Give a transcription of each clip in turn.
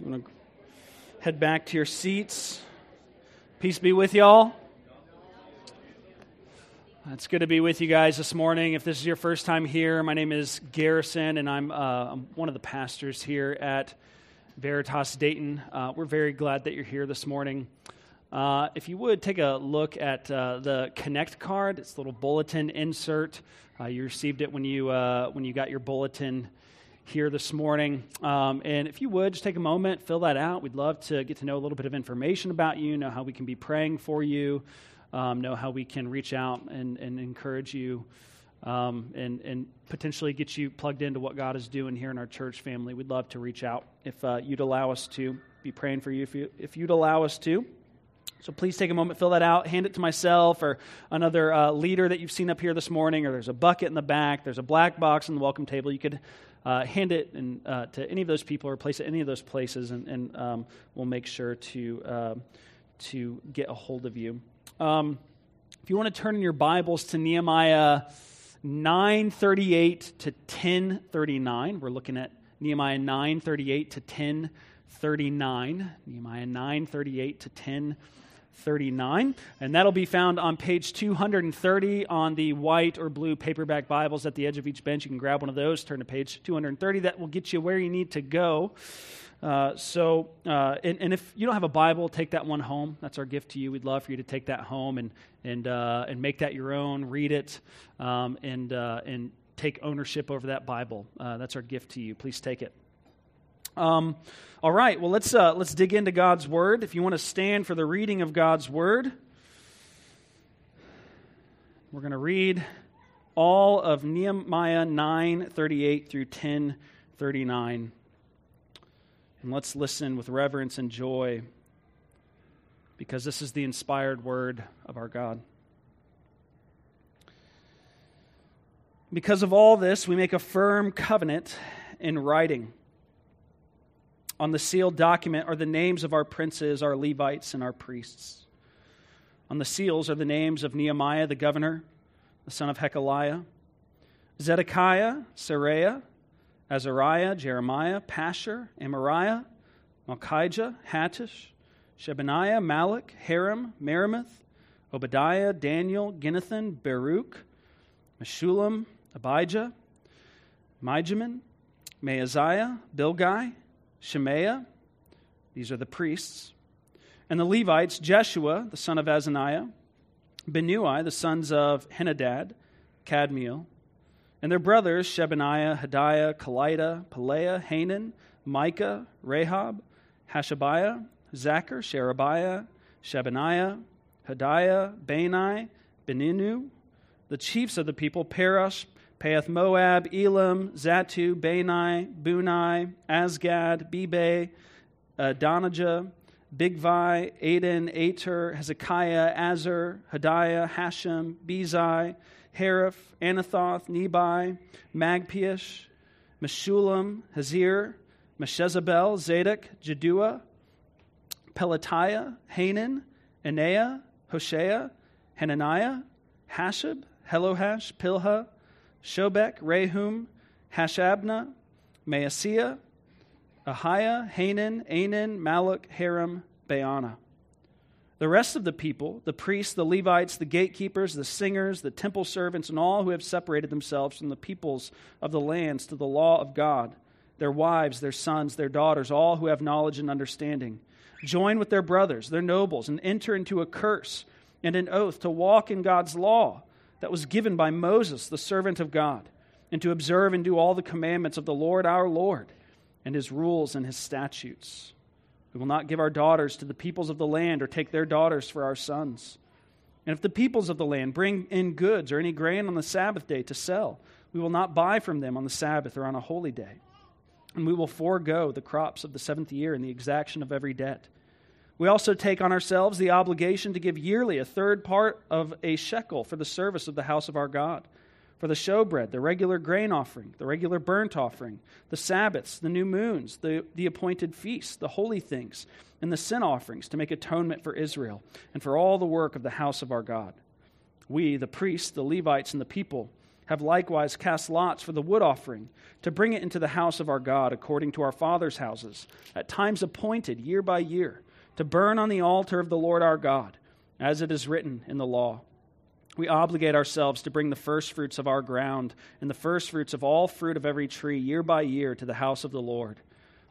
You want to head back to your seats. Peace be with y'all. It's good to be with you guys this morning. If this is your first time here, my name is Garrison, and I'm, uh, I'm one of the pastors here at Veritas Dayton. Uh, we're very glad that you're here this morning. Uh, if you would take a look at uh, the Connect card, it's a little bulletin insert. Uh, you received it when you uh, when you got your bulletin here this morning. Um, and if you would, just take a moment, fill that out. We'd love to get to know a little bit of information about you, know how we can be praying for you, um, know how we can reach out and, and encourage you, um, and, and potentially get you plugged into what God is doing here in our church family. We'd love to reach out if uh, you'd allow us to be praying for you, if, you, if you'd allow us to. So please take a moment, fill that out, hand it to myself or another uh, leader that you've seen up here this morning, or there's a bucket in the back, there's a black box in the welcome table. You could uh, hand it in, uh, to any of those people or place it any of those places, and, and um, we'll make sure to, uh, to get a hold of you. Um, if you want to turn in your Bibles to Nehemiah 938 to 1039, we're looking at Nehemiah 938 to 1039. Nehemiah 938 to 1039. 39. And that'll be found on page 230 on the white or blue paperback Bibles at the edge of each bench. You can grab one of those, turn to page 230. That will get you where you need to go. Uh, so, uh, and, and, if you don't have a Bible, take that one home. That's our gift to you. We'd love for you to take that home and, and, uh, and make that your own, read it, um, and, uh, and take ownership over that Bible. Uh, that's our gift to you. Please take it. Um, all right, well, let's, uh, let's dig into God's Word. If you want to stand for the reading of God's Word, we're going to read all of Nehemiah 9 38 through 10 39. And let's listen with reverence and joy because this is the inspired word of our God. Because of all this, we make a firm covenant in writing on the sealed document are the names of our princes, our Levites, and our priests. On the seals are the names of Nehemiah the governor, the son of Hacaliah, Zedekiah, Seraiah, Azariah, Jeremiah, Pashur, Amariah, Malchijah, Hattush, Shebaniah, Malluch, Harim, Meremoth, Obadiah, Daniel, Ginnethon, Baruch, Meshullam, Abijah, Mijamin, Maaziah, Bilgai, Shemaiah, these are the priests, and the Levites, Jeshua, the son of Azaniah, Binnui, the sons of Henadad, Kadmiel, and their brothers, Shebaniah, Hodiah, Kelita, Pelaiah, Hanan, Micah, Rahab, Hashabiah, Zaccur, Sherebiah, Shebaniah, Hodiah, Bani, Beninu, the chiefs of the people, Parosh, Pahath Moab, Elam, Zattu, Bani, Bunni, Azgad, Bebai, uh, Bigvai, Adin, Ater, Hezekiah, Azzur, Hodiah, Hashum, Bezai, Hariph, Anathoth, Nebai, Magpiash, Meshullam, Hezir, Meshezabel, Zadok, Jaddua, Pelatiah, Hanan, Anaiah, Hoshea, Hananiah, Hasshub, Hallohesh, Pilha, Shobek, Rehum, Hashabnah, Maaseiah, Ahiah, Hanan, Anan, Malluch, Harim, Baanah. The rest of the people, the priests, the Levites, the gatekeepers, the singers, the temple servants, and all who have separated themselves from the peoples of the lands to the law of God, their wives, their sons, their daughters, all who have knowledge and understanding, join with their brothers, their nobles, and enter into a curse and an oath to walk in God's law that was given by Moses, the servant of God, and to observe and do all the commandments of the Lord our Lord, and his rules and his statutes. We will not give our daughters to the peoples of the land or take their daughters for our sons. And if the peoples of the land bring in goods or any grain on the Sabbath day to sell, we will not buy from them on the Sabbath or on a holy day. And we will forego the crops of the seventh year and the exaction of every debt. We also take on ourselves the obligation to give yearly a third part of a shekel for the service of the house of our God, for the showbread, the regular grain offering, the regular burnt offering, the Sabbaths, the new moons, the, the appointed feasts, the holy things, and the sin offerings to make atonement for Israel, and for all the work of the house of our God. We, the priests, the Levites, and the people, have likewise cast lots for the wood offering to bring it into the house of our God according to our fathers' houses, at times appointed year by year, to burn on the altar of the Lord our God, as it is written in the law. We obligate ourselves to bring the firstfruits of our ground and the firstfruits of all fruit of every tree year by year to the house of the Lord.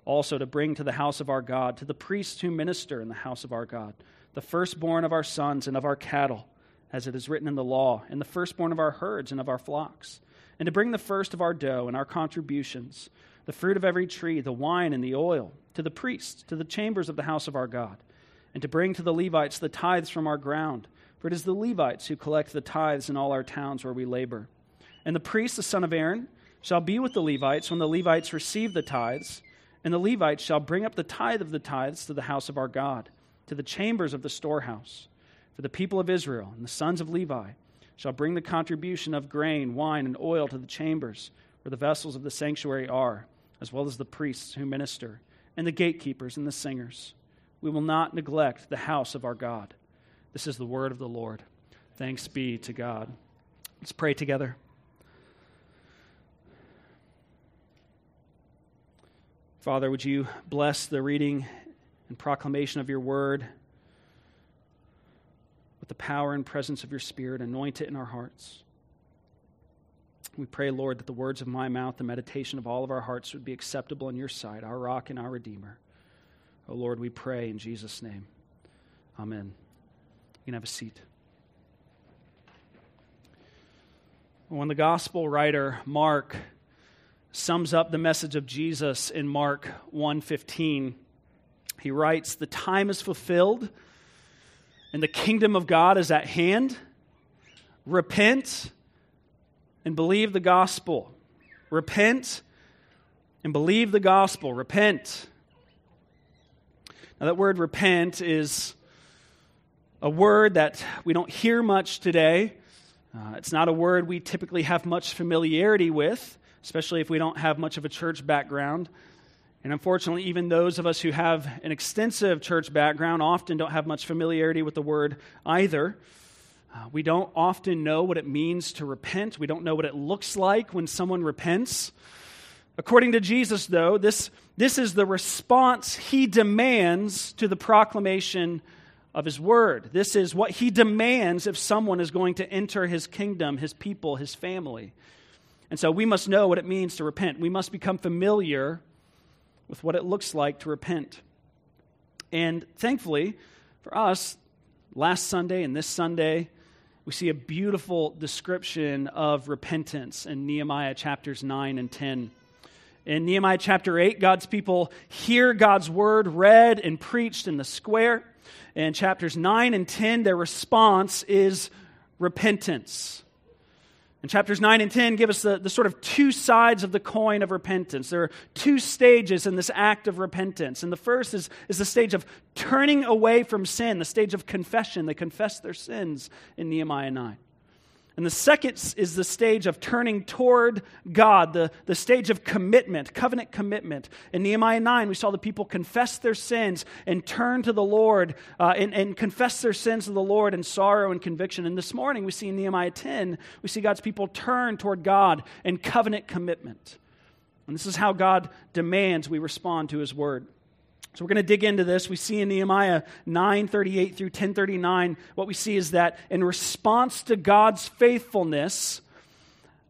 Also, to bring to the house of our God, to the priests who minister in the house of our God, the firstborn of our sons and of our cattle as it is written in the law, and the firstborn of our herds and of our flocks, and to bring the first of our dough and our contributions, the fruit of every tree, the wine and the oil, to the priests, to the chambers of the house of our God, and to bring to the Levites the tithes from our ground, for it is the Levites who collect the tithes in all our towns where we labor. And the priest, the son of Aaron, shall be with the Levites when the Levites receive the tithes, and the Levites shall bring up the tithe of the tithes to the house of our God, to the chambers of the storehouse. For the people of Israel and the sons of Levi shall bring the contribution of grain, wine, and oil to the chambers where the vessels of the sanctuary are, as well as the priests who minister, and the gatekeepers and the singers. We will not neglect the house of our God. This is the word of the Lord. Thanks be to God. Let's pray together. Father, would you bless the reading and proclamation of your word? with the power and presence of your Spirit. Anoint it in our hearts. We pray, Lord, that the words of my mouth, the meditation of all of our hearts would be acceptable in your sight, our rock and our redeemer. Oh, Lord, we pray in Jesus' name. Amen. You can have a seat. When the gospel writer Mark sums up the message of Jesus in Mark 1:15, he writes, "The time is fulfilled and the kingdom of God is at hand. Repent and believe the gospel. Repent and believe the gospel. Repent. Now, that word repent is a word that we don't hear much today. Uh, it's not a word we typically have much familiarity with, especially if we don't have much of a church background. And unfortunately, even those of us who have an extensive church background often don't have much familiarity with the word either. Uh, we don't often know what it means to repent. We don't know what it looks like when someone repents. According to Jesus, though, this, this is the response he demands to the proclamation of his word. This is what he demands if someone is going to enter his kingdom, his people, his family. And so we must know what it means to repent. We must become familiar with what it looks like to repent. And thankfully, for us, last Sunday and this Sunday, we see a beautiful description of repentance in Nehemiah chapters 9 and 10. In Nehemiah chapter 8, God's people hear God's word read and preached in the square. In chapters 9 and 10, their response is repentance. And chapters 9 and 10 give us the, the sort of two sides of the coin of repentance. There are two stages in this act of repentance. And the first is, is the stage of turning away from sin, the stage of confession. They confess their sins in Nehemiah 9. And the second is the stage of turning toward God, the, the stage of commitment, covenant commitment. In Nehemiah 9, we saw the people confess their sins and turn to the Lord uh, and, and confess their sins to the Lord in sorrow and conviction. And this morning, we see in Nehemiah 10, we see God's people turn toward God in covenant commitment. And this is how God demands we respond to his word. So we're going to dig into this. We see in Nehemiah 9:38 through 10:39 what we see is that in response to God's faithfulness,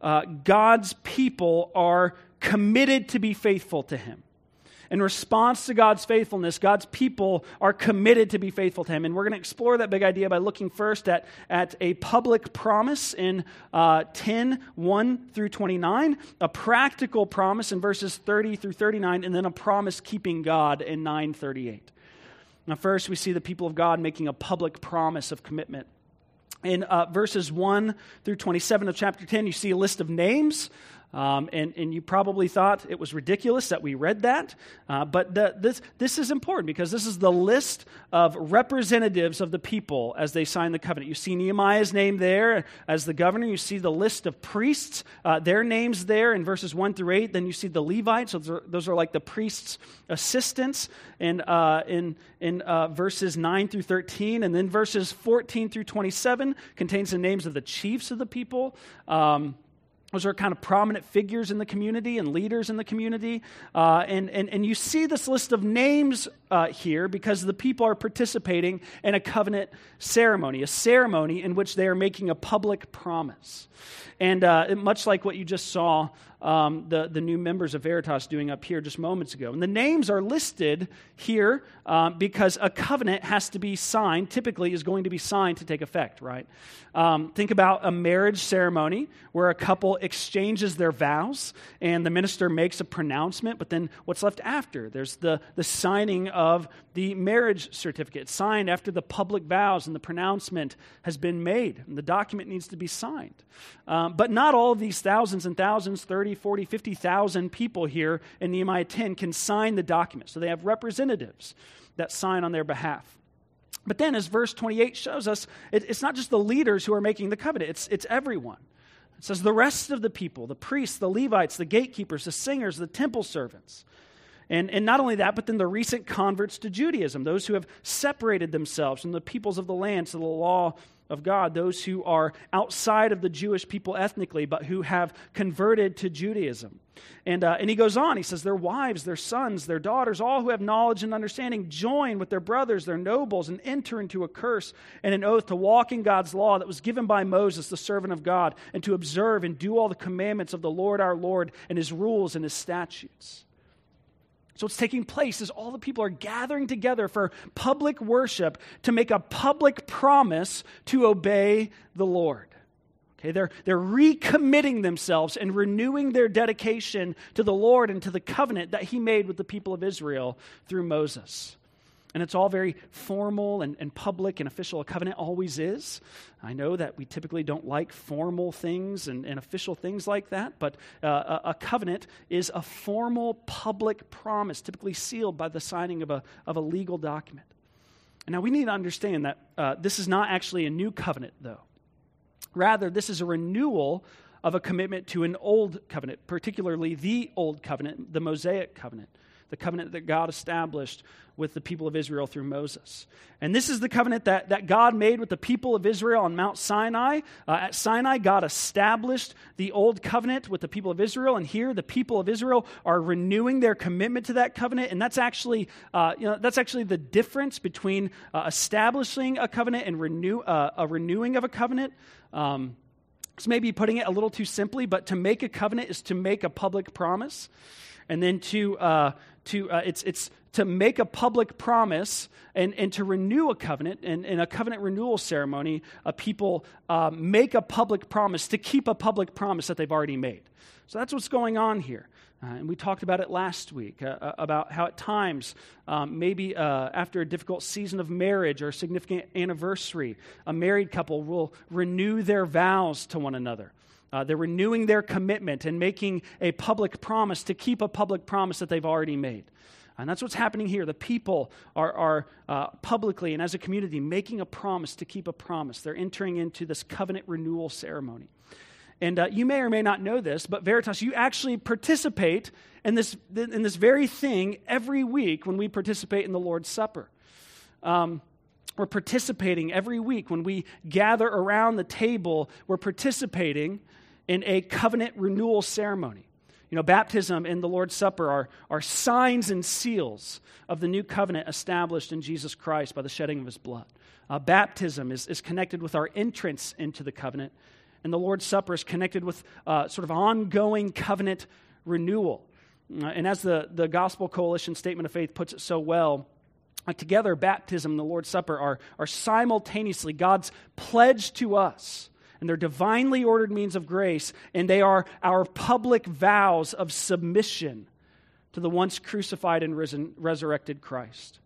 uh, God's people are committed to be faithful to him in response to God's faithfulness, God's people are committed to be faithful to Him. And we're going to explore that big idea by looking first at, at a public promise in uh, 10 1 through 29, a practical promise in verses 30 through 39, and then a promise keeping God in 9 38. Now, first, we see the people of God making a public promise of commitment. In uh, verses 1 through 27 of chapter 10, you see a list of names um, and, and you probably thought it was ridiculous that we read that. Uh, but the, this, this is important because this is the list of representatives of the people as they sign the covenant. You see Nehemiah's name there as the governor. You see the list of priests, uh, their names there in verses 1 through 8. Then you see the Levites. Those are, those are like the priest's assistants and, uh, in, in uh, verses 9 through 13. And then verses 14 through 27 contains the names of the chiefs of the people. Um, those are kind of prominent figures in the community and leaders in the community. Uh, and, and, and you see this list of names uh, here because the people are participating in a covenant ceremony, a ceremony in which they are making a public promise. And uh, much like what you just saw um, the, the new members of Veritas doing up here just moments ago. And the names are listed here um, because a covenant has to be signed, typically is going to be signed to take effect, right? Um, think about a marriage ceremony where a couple exchanges their vows and the minister makes a pronouncement, but then what's left after? There's the, the signing of the marriage certificate, signed after the public vows and the pronouncement has been made. And the document needs to be signed. Um, but not all of these thousands and thousands, 30, 40, 50,000 people here in Nehemiah 10 can sign the document. So they have representatives that sign on their behalf. But then, as verse 28 shows us, it, it's not just the leaders who are making the covenant, it's, it's everyone. It says the rest of the people, the priests, the Levites, the gatekeepers, the singers, the temple servants. And, and not only that, but then the recent converts to Judaism, those who have separated themselves from the peoples of the land to the law of God, those who are outside of the Jewish people ethnically, but who have converted to Judaism. And, uh, and he goes on, he says, Their wives, their sons, their daughters, all who have knowledge and understanding, join with their brothers, their nobles, and enter into a curse and an oath to walk in God's law that was given by Moses, the servant of God, and to observe and do all the commandments of the Lord our Lord and his rules and his statutes. So, what's taking place is all the people are gathering together for public worship to make a public promise to obey the Lord. Okay, they're, they're recommitting themselves and renewing their dedication to the Lord and to the covenant that He made with the people of Israel through Moses. And it's all very formal and, and public and official. A covenant always is. I know that we typically don't like formal things and, and official things like that, but uh, a, covenant is a formal public promise, typically sealed by the signing of a, of a legal document. Now we need to understand that uh, this is not actually a new covenant, though. Rather, this is a renewal of a commitment to an old covenant, particularly the old covenant, the Mosaic covenant the covenant that God established with the people of Israel through Moses. And this is the covenant that, that God made with the people of Israel on Mount Sinai. Uh, at Sinai, God established the old covenant with the people of Israel. And here, the people of Israel are renewing their commitment to that covenant. And that's actually, uh, you know, that's actually the difference between uh, establishing a covenant and renew, uh, a renewing of a covenant. Um, so maybe putting it a little too simply, but to make a covenant is to make a public promise and then to, uh, to uh, it's, it's to make a public promise and, and to renew a covenant. And in a covenant renewal ceremony, uh, people uh, make a public promise to keep a public promise that they've already made. So that's what's going on here. Uh, and we talked about it last week uh, uh about how at times, um, maybe uh, after a difficult season of marriage or a significant anniversary, a married couple will renew their vows to one another. Uh, they're renewing their commitment and making a public promise to keep a public promise that they've already made. And that's what's happening here. The people are, are uh, publicly and as a community making a promise to keep a promise. They're entering into this covenant renewal ceremony. And uh, you may or may not know this, but Veritas, you actually participate in this, in this very thing every week when we participate in the Lord's Supper. Um, we're participating every week when we gather around the table, we're participating in a covenant renewal ceremony. You know, baptism and the Lord's Supper are, are signs and seals of the new covenant established in Jesus Christ by the shedding of his blood. Uh, baptism is, is connected with our entrance into the covenant, and the Lord's Supper is connected with uh, sort of ongoing covenant renewal. Uh, and as the, the Gospel Coalition Statement of Faith puts it so well, together, baptism and the Lord's Supper are, are simultaneously God's pledge to us and they're divinely ordered means of grace, and they are our public vows of submission to the once crucified and risen, resurrected Christ.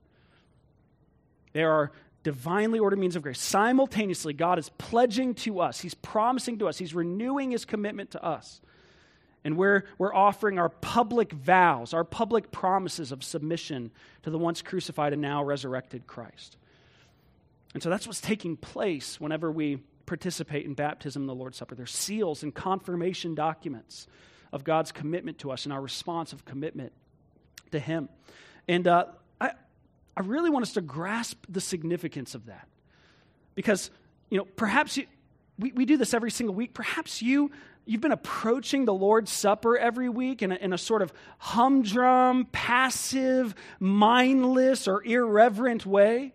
They are divinely ordered means of grace. Simultaneously, God is pledging to us, He's promising to us, He's renewing His commitment to us. And we're, we're offering our public vows, our public promises of submission to the once crucified and now resurrected Christ. And so that's what's taking place whenever we participate in baptism and the Lord's Supper. They're seals and confirmation documents of God's commitment to us and our response of commitment to Him. And uh, I, I really want us to grasp the significance of that. Because, you know, perhaps you, we, we do this every single week. Perhaps you you've been approaching the Lord's Supper every week in a, in a sort of humdrum, passive, mindless, or irreverent way.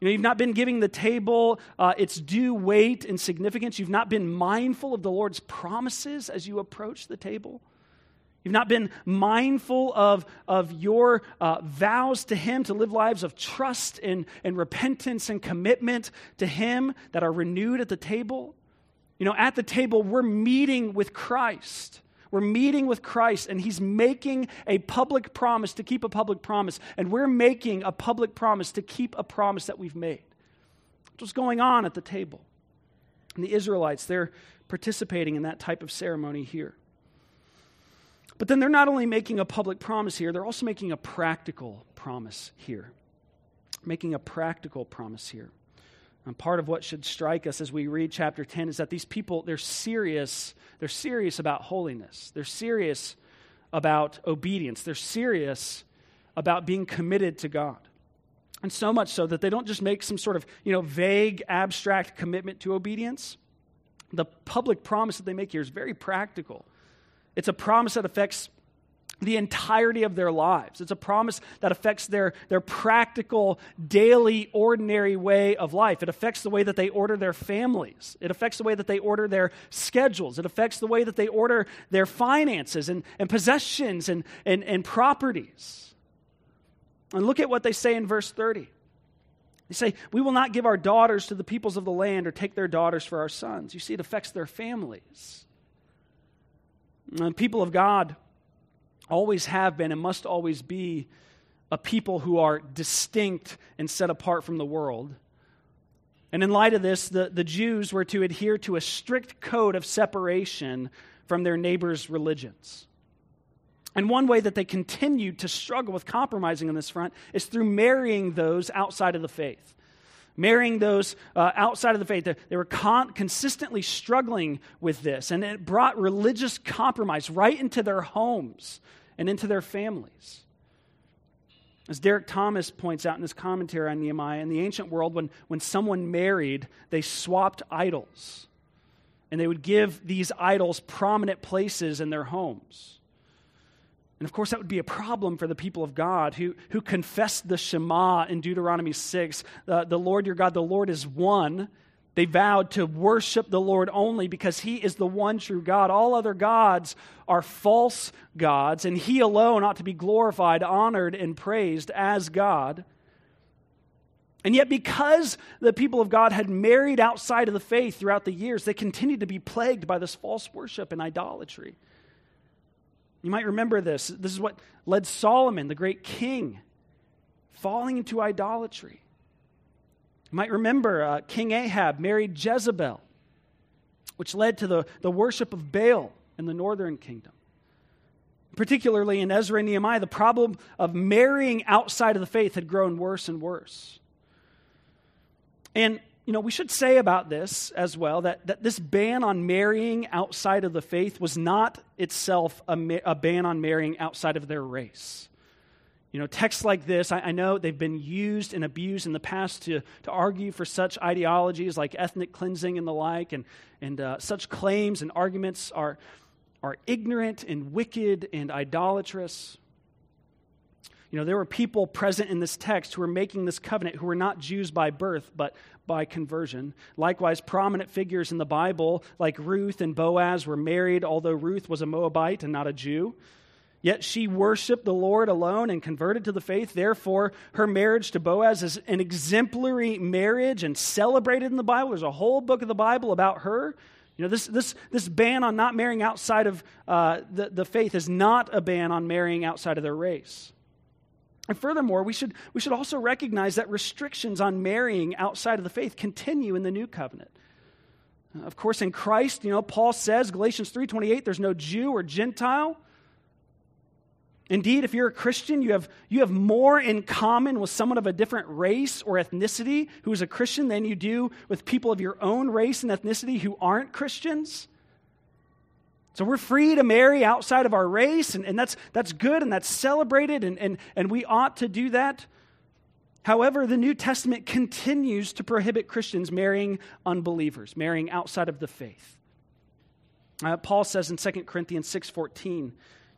You know, you've not been giving the table uh, its due weight and significance. You've not been mindful of the Lord's promises as you approach the table. You've not been mindful of, of your uh, vows to Him to live lives of trust and, and repentance and commitment to Him that are renewed at the table. You know, at the table, we're meeting with Christ. We're meeting with Christ, and He's making a public promise to keep a public promise. And we're making a public promise to keep a promise that we've made. What's going on at the table. And the Israelites, they're participating in that type of ceremony here. But then they're not only making a public promise here, they're also making a practical promise here. Making a practical promise here. And part of what should strike us as we read chapter 10 is that these people, they're serious. They're serious about holiness. They're serious about obedience. They're serious about being committed to God. And so much so that they don't just make some sort of, you know, vague, abstract commitment to obedience. The public promise that they make here is very practical. It's a promise that affects the entirety of their lives. It's a promise that affects their, their practical, daily, ordinary way of life. It affects the way that they order their families. It affects the way that they order their schedules. It affects the way that they order their finances and, and possessions and, and, and properties. And look at what they say in verse 30. They say, We will not give our daughters to the peoples of the land or take their daughters for our sons. You see, it affects their families. And people of God always have been and must always be a people who are distinct and set apart from the world. And in light of this, the, the Jews were to adhere to a strict code of separation from their neighbors' religions. And one way that they continued to struggle with compromising on this front is through marrying those outside of the faith marrying those uh, outside of the faith. They, were con- consistently struggling with this, and it brought religious compromise right into their homes and into their families. As Derek Thomas points out in his commentary on Nehemiah, in the ancient world, when, when someone married, they swapped idols. And they would give these idols prominent places in their homes. And of course, that would be a problem for the people of God who, who confessed the Shema in Deuteronomy 6 uh, the Lord your God, the Lord is one. They vowed to worship the Lord only because He is the one true God. All other gods are false gods, and He alone ought to be glorified, honored, and praised as God. And yet, because the people of God had married outside of the faith throughout the years, they continued to be plagued by this false worship and idolatry. You might remember this. This is what led Solomon, the great king, falling into idolatry. You might remember uh, King Ahab married Jezebel, which led to the, the worship of Baal in the northern kingdom. Particularly in Ezra and Nehemiah, the problem of marrying outside of the faith had grown worse and worse. And you know, we should say about this as well that, that this ban on marrying outside of the faith was not itself a, a ban on marrying outside of their race. You know, texts like this, I, I, know they've been used and abused in the past to, to argue for such ideologies like ethnic cleansing and the like, and, and uh, such claims and arguments are, are ignorant and wicked and idolatrous. You know, there were people present in this text who were making this covenant who were not Jews by birth, but by conversion. Likewise, prominent figures in the Bible, like Ruth and Boaz, were married, although Ruth was a Moabite and not a Jew. Yet she worshiped the Lord alone and converted to the faith. Therefore, her marriage to Boaz is an exemplary marriage and celebrated in the Bible. There's a whole book of the Bible about her. You know, this, this, this ban on not marrying outside of uh, the, the faith is not a ban on marrying outside of their race. And furthermore, we should, we should also recognize that restrictions on marrying outside of the faith continue in the new covenant. Uh, of course, in Christ, you know, Paul says, Galatians 3.28, there's no Jew or Gentile. Indeed, if you're a Christian, you have, you have more in common with someone of a different race or ethnicity who is a Christian than you do with people of your own race and ethnicity who aren't Christians. So we're free to marry outside of our race, and, and that's, that's good and that's celebrated, and, and, and we ought to do that. However, the New Testament continues to prohibit Christians marrying unbelievers, marrying outside of the faith. Uh, Paul says in 2 Corinthians 6:14,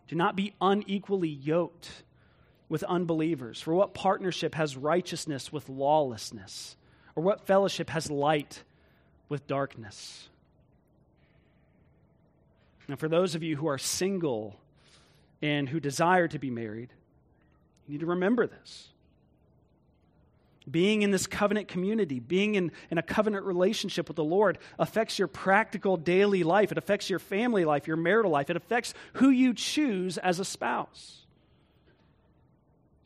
"Do not be unequally yoked with unbelievers. For what partnership has righteousness with lawlessness? Or what fellowship has light with darkness?" Now, for those of you who are single and who desire to be married, you need to remember this. Being in this covenant community, being in, in a covenant relationship with the Lord affects your practical daily life. It affects your family life, your marital life. It affects who you choose as a spouse.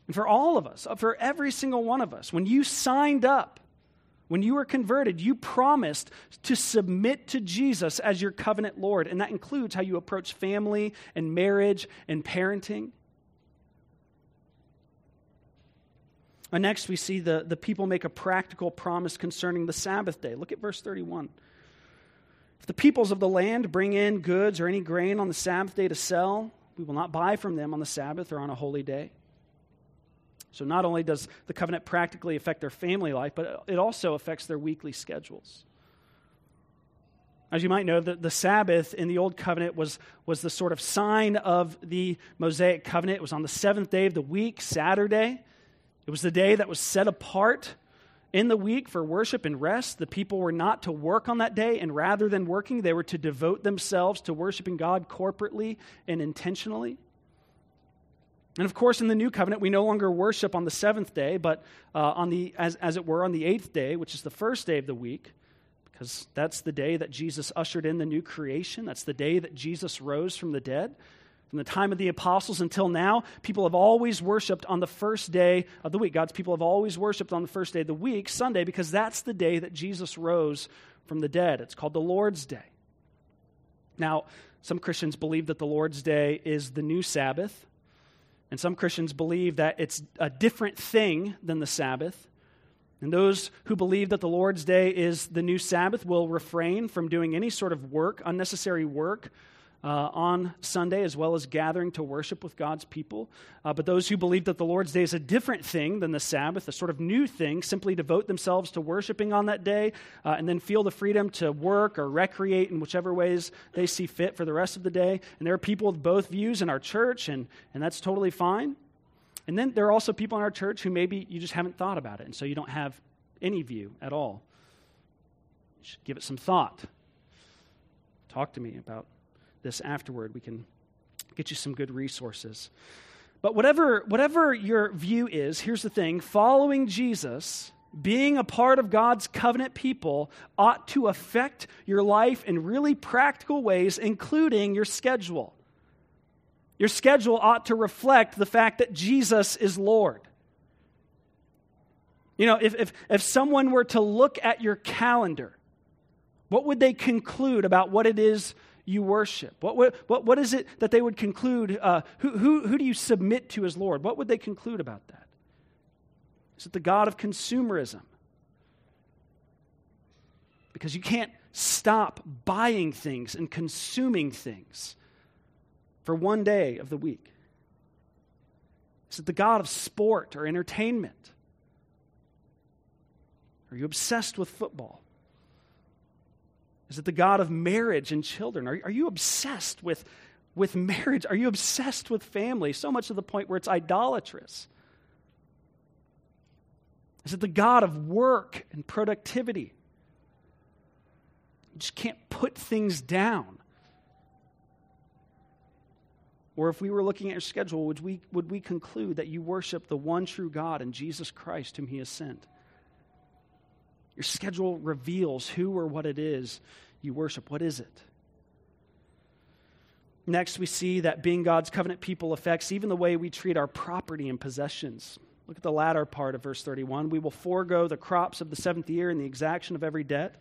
And for all of us, for every single one of us, when you signed up, when you were converted, you promised to submit to Jesus as your covenant Lord. And that includes how you approach family and marriage and parenting. And next, we see the, the people make a practical promise concerning the Sabbath day. Look at verse 31. If the peoples of the land bring in goods or any grain on the Sabbath day to sell, we will not buy from them on the Sabbath or on a holy day. So, not only does the covenant practically affect their family life, but it also affects their weekly schedules. As you might know, the, the Sabbath in the Old Covenant was, was the sort of sign of the Mosaic covenant. It was on the seventh day of the week, Saturday. It was the day that was set apart in the week for worship and rest. The people were not to work on that day, and rather than working, they were to devote themselves to worshiping God corporately and intentionally. And of course, in the new covenant, we no longer worship on the seventh day, but uh, on the, as, as it were, on the eighth day, which is the first day of the week, because that's the day that Jesus ushered in the new creation. That's the day that Jesus rose from the dead. From the time of the apostles until now, people have always worshiped on the first day of the week. God's people have always worshiped on the first day of the week, Sunday, because that's the day that Jesus rose from the dead. It's called the Lord's Day. Now, some Christians believe that the Lord's Day is the new Sabbath, and some Christians believe that it's a different thing than the Sabbath. And those who believe that the Lord's Day is the new Sabbath will refrain from doing any sort of work, unnecessary work, uh, on Sunday, as well as gathering to worship with God's people. Uh, but those who believe that the Lord's Day is a different thing than the Sabbath, a sort of new thing, simply devote themselves to worshiping on that day uh, and then feel the freedom to work or recreate in whichever ways they see fit for the rest of the day. And there are people with both views in our church, and, and that's totally fine. And then there are also people in our church who maybe you just haven't thought about it, and so you don't have any view at all. You should give it some thought. Talk to me about this afterward. We can get you some good resources. But whatever, whatever your view is, here's the thing following Jesus, being a part of God's covenant people, ought to affect your life in really practical ways, including your schedule. Your schedule ought to reflect the fact that Jesus is Lord. You know, if, if, if someone were to look at your calendar, what would they conclude about what it is you worship? What, what, what is it that they would conclude? Uh, who, who, who do you submit to as Lord? What would they conclude about that? Is it the God of consumerism? Because you can't stop buying things and consuming things for one day of the week. Is it the God of sport or entertainment? Are you obsessed with football? Is it the God of marriage and children? Are, are you obsessed with, with marriage? Are you obsessed with family? So much to the point where it's idolatrous. Is it the God of work and productivity? You just can't put things down. Or if we were looking at your schedule, would we, would we conclude that you worship the one true God and Jesus Christ whom He has sent? Your schedule reveals who or what it is you worship. What is it? Next, we see that being God's covenant people affects even the way we treat our property and possessions. Look at the latter part of verse 31. We will forego the crops of the seventh year and the exaction of every debt.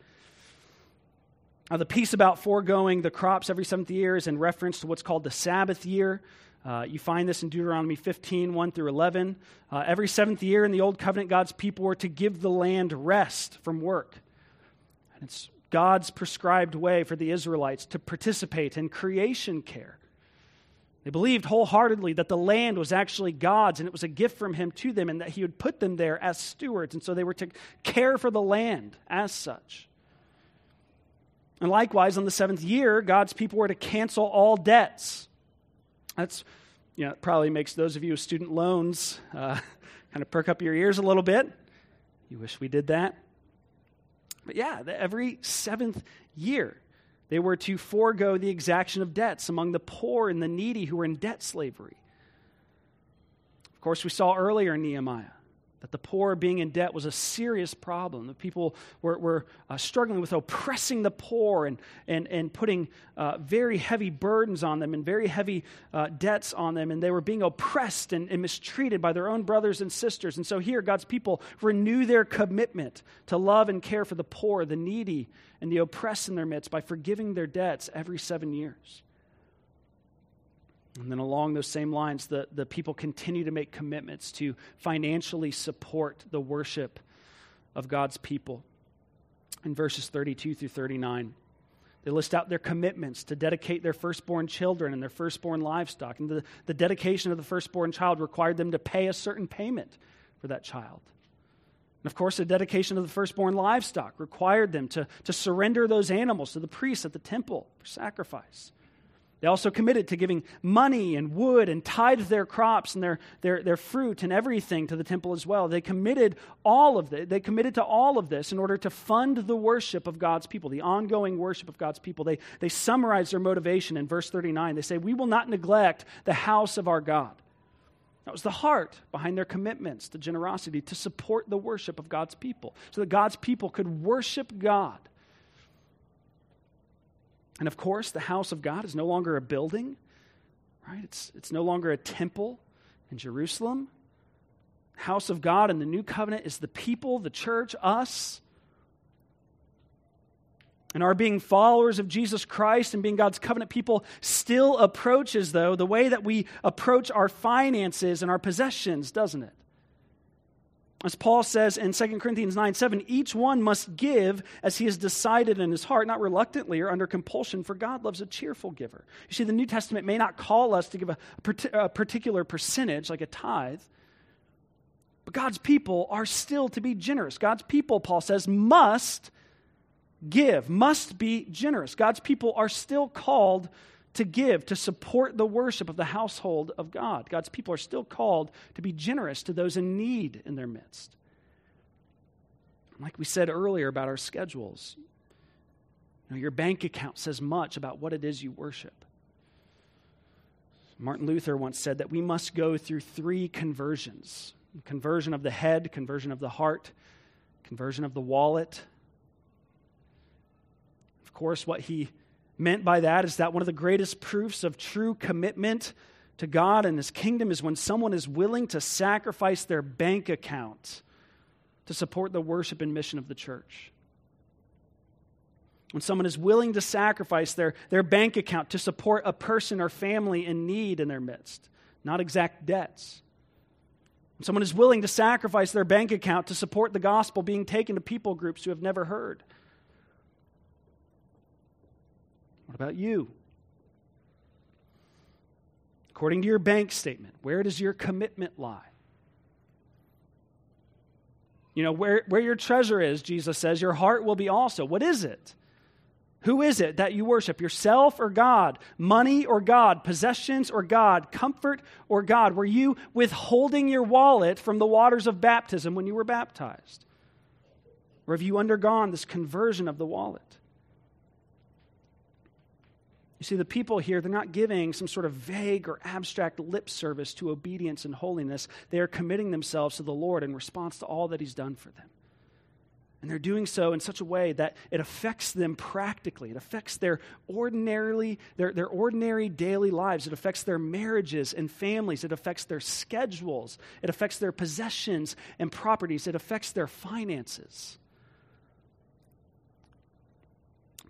Now, the piece about foregoing the crops every seventh year is in reference to what's called the Sabbath year. Uh, you find this in Deuteronomy 15, 1 through 11. Uh, every seventh year in the Old Covenant, God's people were to give the land rest from work. And it's God's prescribed way for the Israelites to participate in creation care. They believed wholeheartedly that the land was actually God's and it was a gift from Him to them and that He would put them there as stewards. And so they were to care for the land as such. And likewise, on the seventh year, God's people were to cancel all debts. That's, you know, probably makes those of you with student loans uh, kind of perk up your ears a little bit. You wish we did that. But yeah, every seventh year, they were to forego the exaction of debts among the poor and the needy who were in debt slavery. Of course, we saw earlier in Nehemiah that the poor being in debt was a serious problem. The people were, were uh, struggling with oppressing the poor and, and, and putting uh, very heavy burdens on them and very heavy uh, debts on them. And they were being oppressed and, and mistreated by their own brothers and sisters. And so here, God's people renew their commitment to love and care for the poor, the needy, and the oppressed in their midst by forgiving their debts every seven years. And then along those same lines, the, the people continue to make commitments to financially support the worship of God's people. In verses 32 through 39, they list out their commitments to dedicate their firstborn children and their firstborn livestock. And the, the dedication of the firstborn child required them to pay a certain payment for that child. And of course, the dedication of the firstborn livestock required them to, to surrender those animals to the priests at the temple for sacrifice. They also committed to giving money and wood and tithe their crops and their, their, their fruit and everything to the temple as well. They committed all of this. They committed to all of this in order to fund the worship of God's people, the ongoing worship of God's people. They, they summarize their motivation in verse 39. They say, We will not neglect the house of our God. That was the heart behind their commitments to generosity, to support the worship of God's people, so that God's people could worship God and of course, the house of God is no longer a building, right? It's, it's no longer a temple in Jerusalem. House of God in the new covenant is the people, the church, us. And our being followers of Jesus Christ and being God's covenant people still approaches, though, the way that we approach our finances and our possessions, doesn't it? As Paul says in 2 Corinthians 9 7, each one must give as he has decided in his heart, not reluctantly or under compulsion, for God loves a cheerful giver. You see, the New Testament may not call us to give a, a particular percentage, like a tithe, but God's people are still to be generous. God's people, Paul says, must give, must be generous. God's people are still called to give, to support the worship of the household of God. God's people are still called to be generous to those in need in their midst. Like we said earlier about our schedules, you know, your bank account says much about what it is you worship. Martin Luther once said that we must go through three conversions conversion of the head, conversion of the heart, conversion of the wallet. Of course, what he meant by that is that one of the greatest proofs of true commitment to God and His kingdom is when someone is willing to sacrifice their bank account to support the worship and mission of the church. When someone is willing to sacrifice their, their bank account to support a person or family in need in their midst, not exact debts. When someone is willing to sacrifice their bank account to support the gospel being taken to people groups who have never heard. What about you? According to your bank statement, where does your commitment lie? You know, where, where your treasure is, Jesus says, your heart will be also. What is it? Who is it that you worship? Yourself or God? Money or God? Possessions or God? Comfort or God? Were you withholding your wallet from the waters of baptism when you were baptized? Or have you undergone this conversion of the wallet? You see, the people here, they're not giving some sort of vague or abstract lip service to obedience and holiness. They are committing themselves to the Lord in response to all that He's done for them. And they're doing so in such a way that it affects them practically. It affects their ordinarily, their, their ordinary daily lives. It affects their marriages and families. It affects their schedules. It affects their possessions and properties. It affects their finances.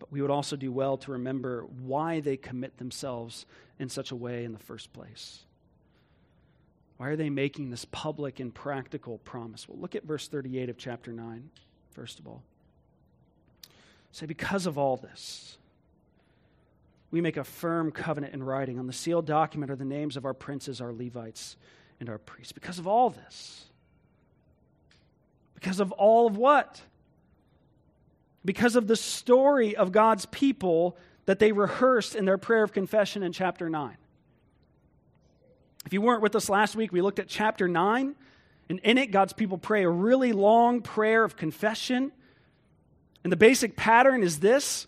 But we would also do well to remember why they commit themselves in such a way in the first place. Why are they making this public and practical promise? Well, look at verse 38 of chapter 9, first of all. Say, because of all this, we make a firm covenant in writing. On the sealed document are the names of our princes, our Levites, and our priests. Because of all this. Because of all of what? Because of the story of God's people that they rehearsed in their prayer of confession in chapter 9. If you weren't with us last week, we looked at chapter 9, and in it, God's people pray a really long prayer of confession. And the basic pattern is this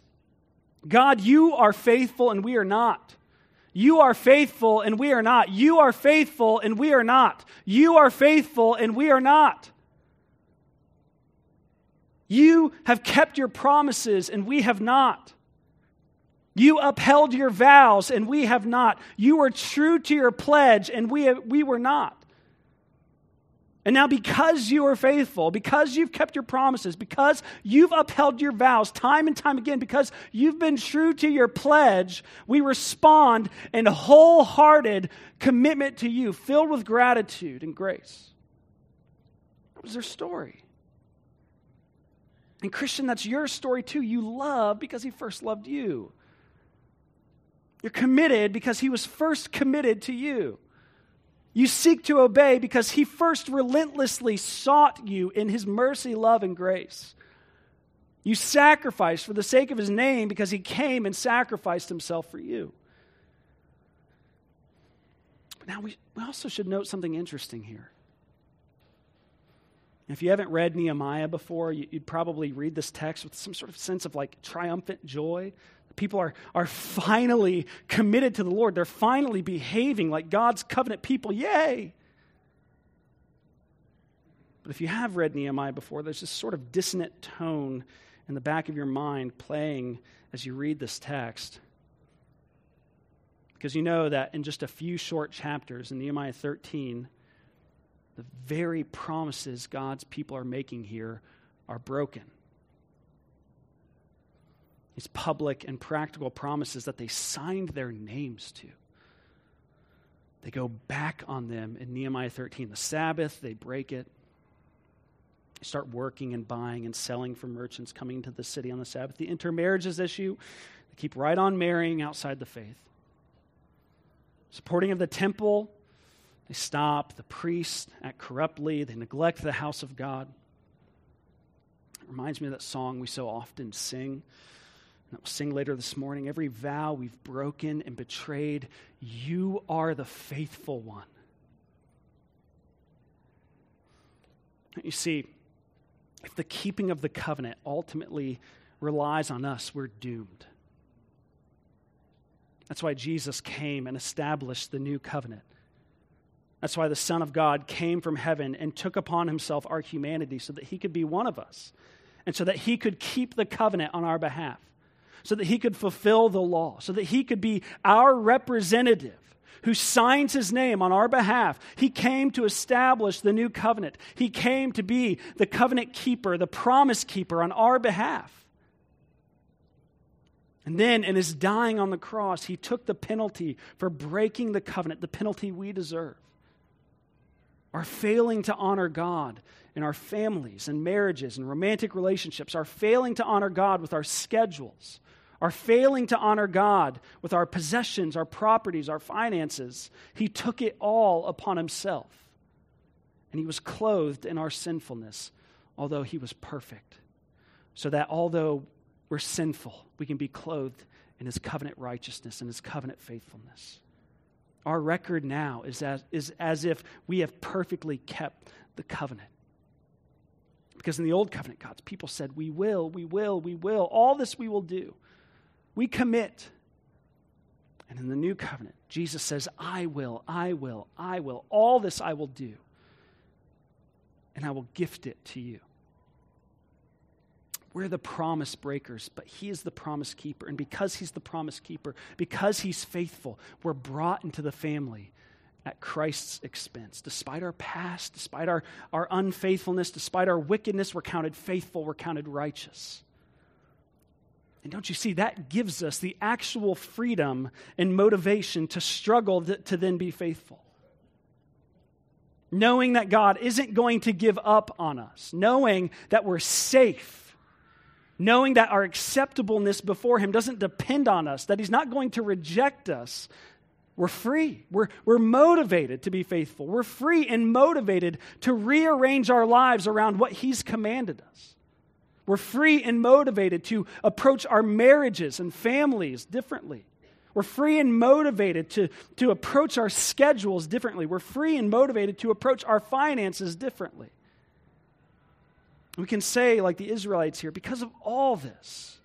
God, you are faithful and we are not. You are faithful and we are not. You are faithful and we are not. You are faithful and we are not. You have kept your promises and we have not. You upheld your vows and we have not. You were true to your pledge and we, we were not. And now, because you are faithful, because you've kept your promises, because you've upheld your vows time and time again, because you've been true to your pledge, we respond in wholehearted commitment to you, filled with gratitude and grace. That was their story. And, Christian, that's your story too. You love because He first loved you. You're committed because He was first committed to you. You seek to obey because he first relentlessly sought you in his mercy, love, and grace. You sacrifice for the sake of his name because he came and sacrificed himself for you. Now we, we also should note something interesting here. If you haven't read Nehemiah before, you'd probably read this text with some sort of sense of like triumphant joy. People are, are finally committed to the Lord. They're finally behaving like God's covenant people. Yay! But if you have read Nehemiah before, there's this sort of dissonant tone in the back of your mind playing as you read this text. Because you know that in just a few short chapters in Nehemiah 13, the very promises God's people are making here are broken these public and practical promises that they signed their names to. They go back on them in Nehemiah 13. The Sabbath, they break it. They start working and buying and selling for merchants coming to the city on the Sabbath. The intermarriages issue, they keep right on marrying outside the faith. Supporting of the temple, they stop. The priests act corruptly. They neglect the house of God. It reminds me of that song we so often sing that we'll sing later this morning. Every vow we've broken and betrayed, you are the faithful one. You see, if the keeping of the covenant ultimately relies on us, we're doomed. That's why Jesus came and established the new covenant. That's why the Son of God came from heaven and took upon himself our humanity so that he could be one of us and so that he could keep the covenant on our behalf so that he could fulfill the law, so that he could be our representative who signs his name on our behalf. He came to establish the new covenant. He came to be the covenant keeper, the promise keeper on our behalf. And then, in his dying on the cross, he took the penalty for breaking the covenant, the penalty we deserve. Our failing to honor God in our families and marriages and romantic relationships, our failing to honor God with our schedules, are failing to honor God with our possessions, our properties, our finances. He took it all upon himself. And he was clothed in our sinfulness, although he was perfect. So that although we're sinful, we can be clothed in his covenant righteousness and his covenant faithfulness. Our record now is as, is as if we have perfectly kept the covenant. Because in the old covenant, God's people said, We will, we will, we will. All this we will do. We commit. And in the new covenant, Jesus says, I will, I will, I will. All this I will do. And I will gift it to you. We're the promise breakers, but He is the promise keeper. And because He's the promise keeper, because He's faithful, we're brought into the family at Christ's expense. Despite our past, despite our, our unfaithfulness, despite our wickedness, we're counted faithful, we're counted righteous. And don't you see, that gives us the actual freedom and motivation to struggle to, to, then be faithful. Knowing that God isn't going to give up on us, knowing that we're safe, knowing that our acceptableness before Him doesn't depend on us, that He's not going to reject us. We're free. We're, we're motivated to be faithful. We're free and motivated to rearrange our lives around what He's commanded us. We're free and motivated to approach our marriages and families differently. We're free and motivated to, to approach our schedules differently. We're free and motivated to approach our finances differently. We can say, like the Israelites here, because of all this,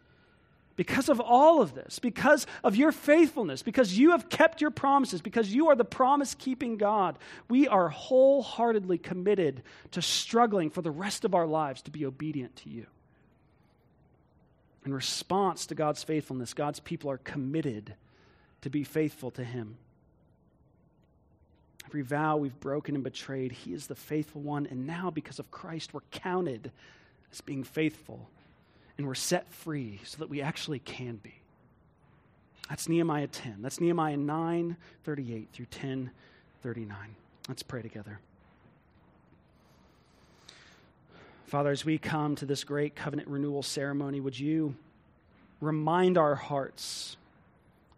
because of all of this, because of your faithfulness, because you have kept your promises, because you are the promise keeping God, we are wholeheartedly committed to struggling for the rest of our lives to be obedient to you. In response to God's faithfulness, God's people are committed to be faithful to Him. Every vow we've broken and betrayed, He is the faithful one. And now, because of Christ, we're counted as being faithful and we're set free so that we actually can be. That's Nehemiah 10. That's Nehemiah 9 38 through 10 39. Let's pray together. Father, as we come to this great covenant renewal ceremony, would you remind our hearts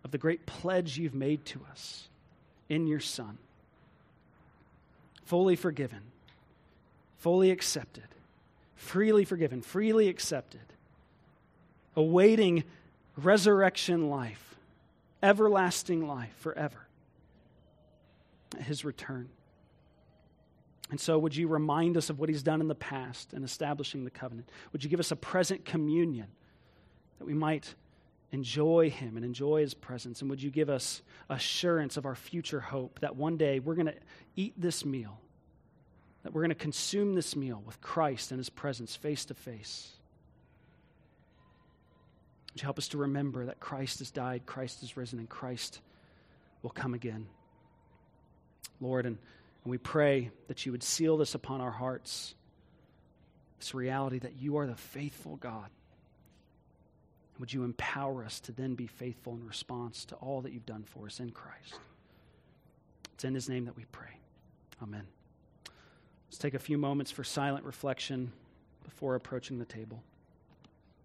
of the great pledge you've made to us in your Son? Fully forgiven, fully accepted, freely forgiven, freely accepted awaiting resurrection life, everlasting life forever, his return. And so, would you remind us of what he's done in the past in establishing the covenant? Would you give us a present communion that we might enjoy him and enjoy his presence? And would you give us assurance of our future hope that one day we're going to eat this meal, that we're going to consume this meal with Christ and his presence face to face? Would you help us to remember that Christ has died, Christ has risen, and Christ will come again? Lord, and, and we pray that you would seal this upon our hearts this reality that you are the faithful God. Would you empower us to then be faithful in response to all that you've done for us in Christ? It's in his name that we pray. Amen. Let's take a few moments for silent reflection before approaching the table.